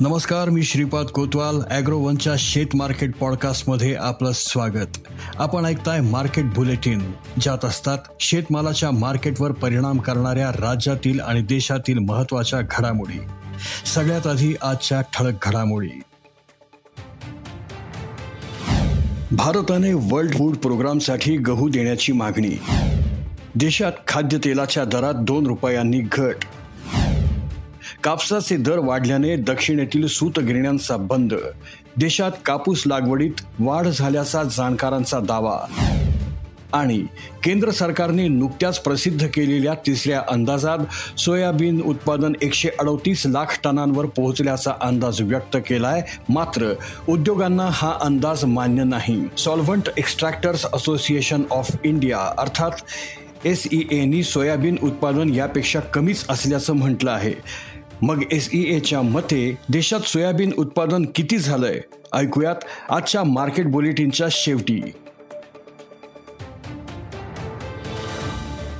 नमस्कार मी श्रीपाद कोतवाल अॅग्रोवनच्या शेत मार्केट पॉडकास्टमध्ये आपलं स्वागत. आपण ऐकताय मार्केट बुलेटिन ज्यात असतात शेतमालाच्या मार्केटवर परिणाम करणाऱ्या राज्यातील आणि देशातील महत्त्वाच्या घडामोडी. सगळ्यात आधी आजच्या ठळक घडामोडी. भारताने वर्ल्ड फूड प्रोग्रामसाठी गहू देण्याची मागणी. देशात खाद्यतेलाच्या दरात दोन रुपयांनी घट. कापसाचे दर वाढल्याने दक्षिणेतील सूतगिरण्यांचा बंद. देशात कापूस लागवडीत वाढ झाल्याचा जाणकारांचा दावा. आणि केंद्र सरकारने नुकत्याच प्रसिद्ध केलेल्या तिसऱ्या अंदाजात सोयाबीन उत्पादन एकशे अडतीस लाख टनांवर पोहोचल्याचा अंदाज व्यक्त केलाय. मात्र उद्योगांना हा अंदाज मान्य नाही. Solvent extractors association of India अर्थात एस ई एनी सोयाबीन उत्पादन यापेक्षा कमीच असल्याचं म्हटलं आहे. मग एस ई एच्या मते देशात सोयाबीन उत्पादन किती झालंय? ऐकूयात आजच्या मार्केट बुलेटिनच्या शेवटी.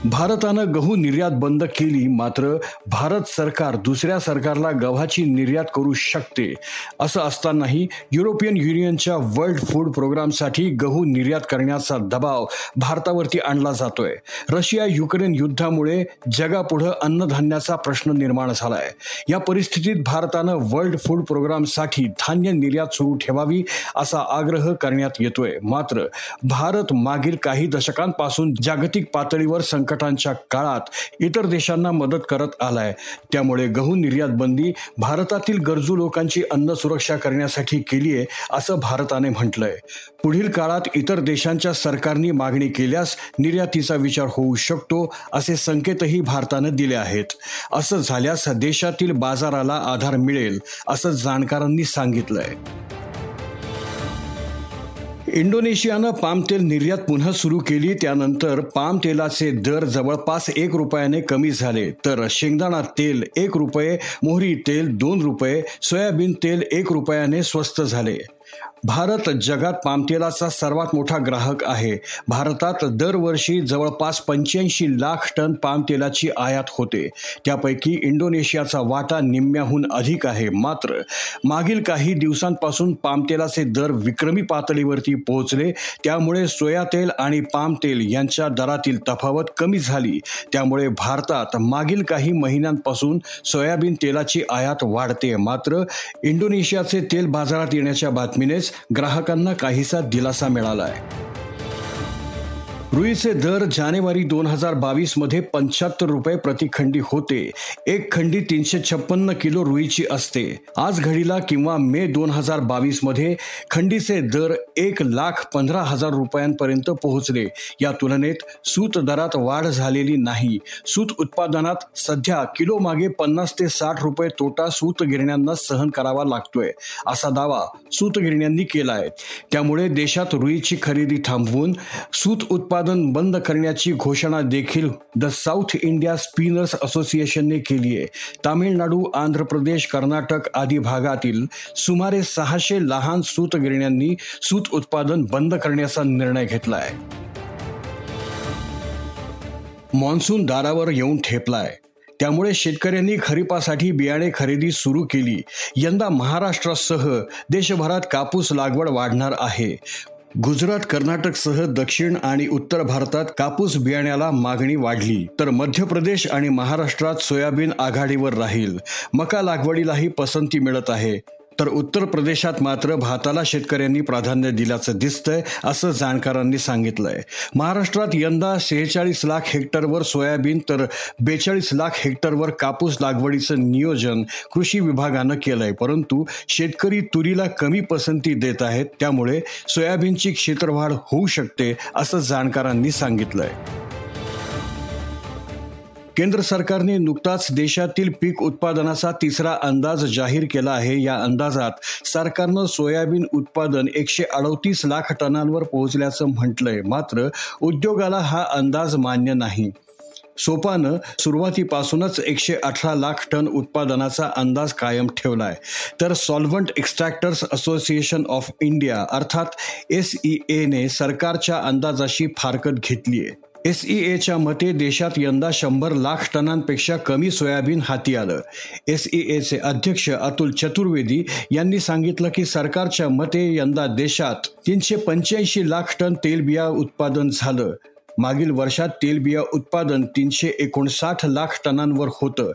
भारतानं गहू निर्यात बंद केली मात्र भारत सरकार दुसऱ्या सरकारला गव्हाची निर्यात करू शकते असं असतानाही युरोपियन युनियनच्या वर्ल्ड फूड प्रोग्रामसाठी गहू निर्यात करण्याचा दबाव भारतावरती आणला जातोय. रशिया युक्रेन युद्धामुळे जगापुढं अन्नधान्याचा प्रश्न निर्माण झालाय. या परिस्थितीत भारतानं वर्ल्ड फूड प्रोग्रामसाठी धान्य निर्यात सुरू ठेवावी असा आग्रह करण्यात येतोय. मात्र भारत मागील काही दशकांपासून जागतिक पातळीवर संक संकटांच्या काळात इतर देशांना मदत करत आलाय. त्यामुळे गहू निर्यात बंदी भारतातील गरजू लोकांची अन्न सुरक्षा करण्यासाठी केली आहे असं भारताने म्हटलंय. पुढील काळात इतर देशांच्या सरकारनी मागणी केल्यास निर्यातीचा विचार होऊ शकतो असे संकेतही भारतानं दिले आहेत. असं झाल्यास देशातील बाजाराला आधार मिळेल असं जाणकारांनी सांगितलंय. इंडोनेशियानं पाम तेल निर्यात पुन्हा सुरू केली. त्यानंतर पाम तेलाचे दर जवळपास एक रुपयाने कमी झाले. तर शेंगदाणा तेल एक रुपये मोहरी तेल दोन रुपये सोयाबीन तेल एक रुपयाने स्वस्त झाले. भारत जगात पामतेलाचा सर्वात मोठा ग्राहक आहे. भारतात दरवर्षी जवळपास पंच्याऐंशी लाख टन पामतेलाची आयात होते. त्यापैकी इंडोनेशियाचा वाटा निम्म्याहून अधिक आहे. मात्र मागील काही दिवसांपासून पामतेलाचे दर विक्रमी पातळीवरती पोहोचले. त्यामुळे सोया तेल आणि पाम तेल यांच्या दरातील तफावत कमी झाली. त्यामुळे भारतात मागील काही महिन्यांपासून सोयाबीन तेलाची आयात वाढते. मात्र इंडोनेशियाचे तेल बाजारात येण्याच्या बातमी बातमीनेच ग्राहकांना काहीसा दिलासा मिळाला आहे रुईचे दर जानेवारी दोन हजार बावीसमध्ये पंच्याहत्तर रुपये प्रतिखंडी होते. एक खंडी तीनशे छप्पन्न किलो रुईची असते. आज घडीला किंवा मे दोन हजार बावीसमध्ये खंडीचे दर एक लाख पंधरा हजार रुपयांपर्यंत पोहोचले. या तुलनेत सूत दरात वाढ झालेली नाही. सूत उत्पादनात सध्या किलो मागे पन्नास ते साठ रुपये तोटा सूत गिरण्यांना सहन करावा लागतोय असा दावा सूत गिरण्यांनी केला आहे त्यामुळे देशात रुईची खरेदी थांबवून सूत उत्पादन उत्पादन बंद करण्याची घोषणा देखील द साऊथ इंडिया स्पिनर्स असोसिएशनने केली आहे. तामिळनाडू आंध्र प्रदेश कर्नाटक आदी भागातील सुमारे सहाशे लहान सूत गिरण्यांनी सूत उत्पादन बंद करण्याचा निर्णय घेतला आहे मान्सून दारावर येऊन ठेपलाय. त्यामुळे शेतकऱ्यांनी खरीपासाठी बियाणे खरेदी सुरू केली. यंदा महाराष्ट्रासह देशभरात कापूस लागवड वाढणार आहे. गुजरात कर्नाटकसह दक्षिण आणि उत्तर भारतात कापूस बियाण्याला मागणी वाढली. तर मध्य प्रदेश आणि महाराष्ट्रात सोयाबीन आघाडीवर राहील. मका लागवडीलाही पसंती मिळत आहे. तर उत्तर प्रदेशात मात्र भाताला शेतकऱ्यांनी प्राधान्य दिल्याचं दिसतंय असं जाणकारांनी सांगितलंय. महाराष्ट्रात यंदा सेहेचाळीस लाख हेक्टरवर सोयाबीन तर बेचाळीस लाख हेक्टरवर कापूस लागवडीचं नियोजन कृषी विभागानं केलंय. परंतु शेतकरी तुरीला कमी पसंती देत आहेत त्यामुळे सोयाबीनची क्षेत्रवाढ होऊ शकते असं जाणकारांनी सांगितलंय. केंद्र सरकारने नुकताच देशातील पीक उत्पादनाचा तिसरा अंदाज जाहीर केला आहे. या अंदाजात सरकारनं सोयाबीन उत्पादन एकशे अडतीस लाख टनांवर पोहोचल्याचं म्हटलंय. मात्र उद्योगाला हा अंदाज मान्य नाही. सोपानं सुरुवातीपासूनच एकशे अठरा लाख टन उत्पादनाचा अंदाज कायम ठेवलाय. तर solvent extractors association of India अर्थात एस ई एने सरकारच्या अंदाजाशी फारकत घेतली आहे एस ई एच्या मते देशात यंदा शंभर लाख टनांपेक्षा कमी सोयाबीन हाती आलं. एस ई एचे अध्यक्ष अतुल चतुर्वेदी यांनी सांगितलं की सरकारच्या मते यंदा देशात तीनशे पंच्याऐंशी लाख टन तेलबिया उत्पादन झालं. मागील वर्षात तेलबिया उत्पादन तीनशे एकोणसाठ लाख टनांवर होतं.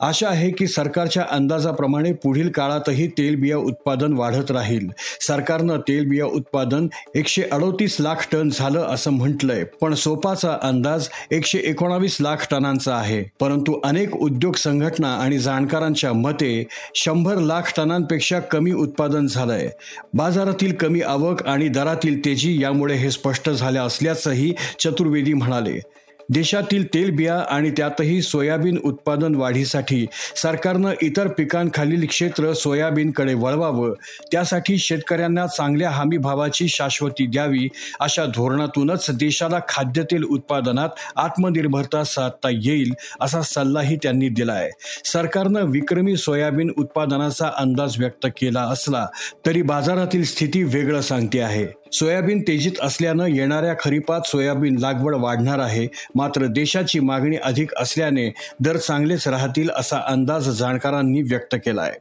आशा आहे की सरकारच्या अंदाजाप्रमाणे पुढील काळातही तेलबिया उत्पादन वाढत राहील. सरकारनं तेलबिया उत्पादन एकशे अडोतीस लाख टन झालं असं म्हटलंय. पण सोपाचा अंदाज एकशे एकोणावीस लाख टनांचा आहे. परंतु अनेक उद्योग संघटना आणि जाणकारांच्या मते शंभर लाख टनांपेक्षा कमी उत्पादन झालंय. बाजारातील कमी आवक आणि दरातील तेजी यामुळे हे स्पष्ट झाले असल्याचंही चतुर्वेदी म्हणाले. देशातील तेलबिया आणि त्यातही सोयाबीन उत्पादन वाढीसाठी सरकारनं इतर पिकांखालील क्षेत्र सोयाबीनकडे वळवावं. त्यासाठी शेतकऱ्यांना चांगल्या हमी भावाची शाश्वती द्यावी अशा धोरणातूनच देशाला खाद्यतेल उत्पादनात आत्मनिर्भरता साधता येईल असा सल्लाही त्यांनी दिलाय. सरकारनं विक्रमी सोयाबीन उत्पादनाचा अंदाज व्यक्त केला असला तरी बाजारातील स्थिती वेगळं सांगते आहे. सोयाबीन तेजीत असल्यानं येणाऱ्या खरीपात सोयाबीन लागवड वाढणार आहे. मात्र देशाची मागणी अधिक असल्याने दर चांगलेच राहतील असा अंदाज जाणकारांनी व्यक्त केलाय.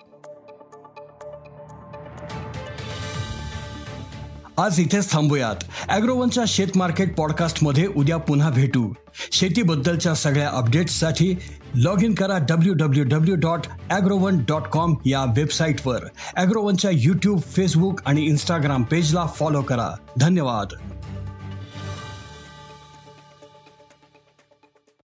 आज इथेच थांबूयात. अॅग्रोवनच्या शेत मार्केट पॉडकास्टमध्ये उद्या पुन्हा भेटू. शेतीबद्दलच्या सगळ्या अपडेट्ससाठी लॉग इन करा W W W dot Agrowon dot com या वेबसाईटवर ॲग्रोवनच्या यूट्यूब फेसबुक आणि इंस्टाग्राम पेजला फॉलो करा. धन्यवाद.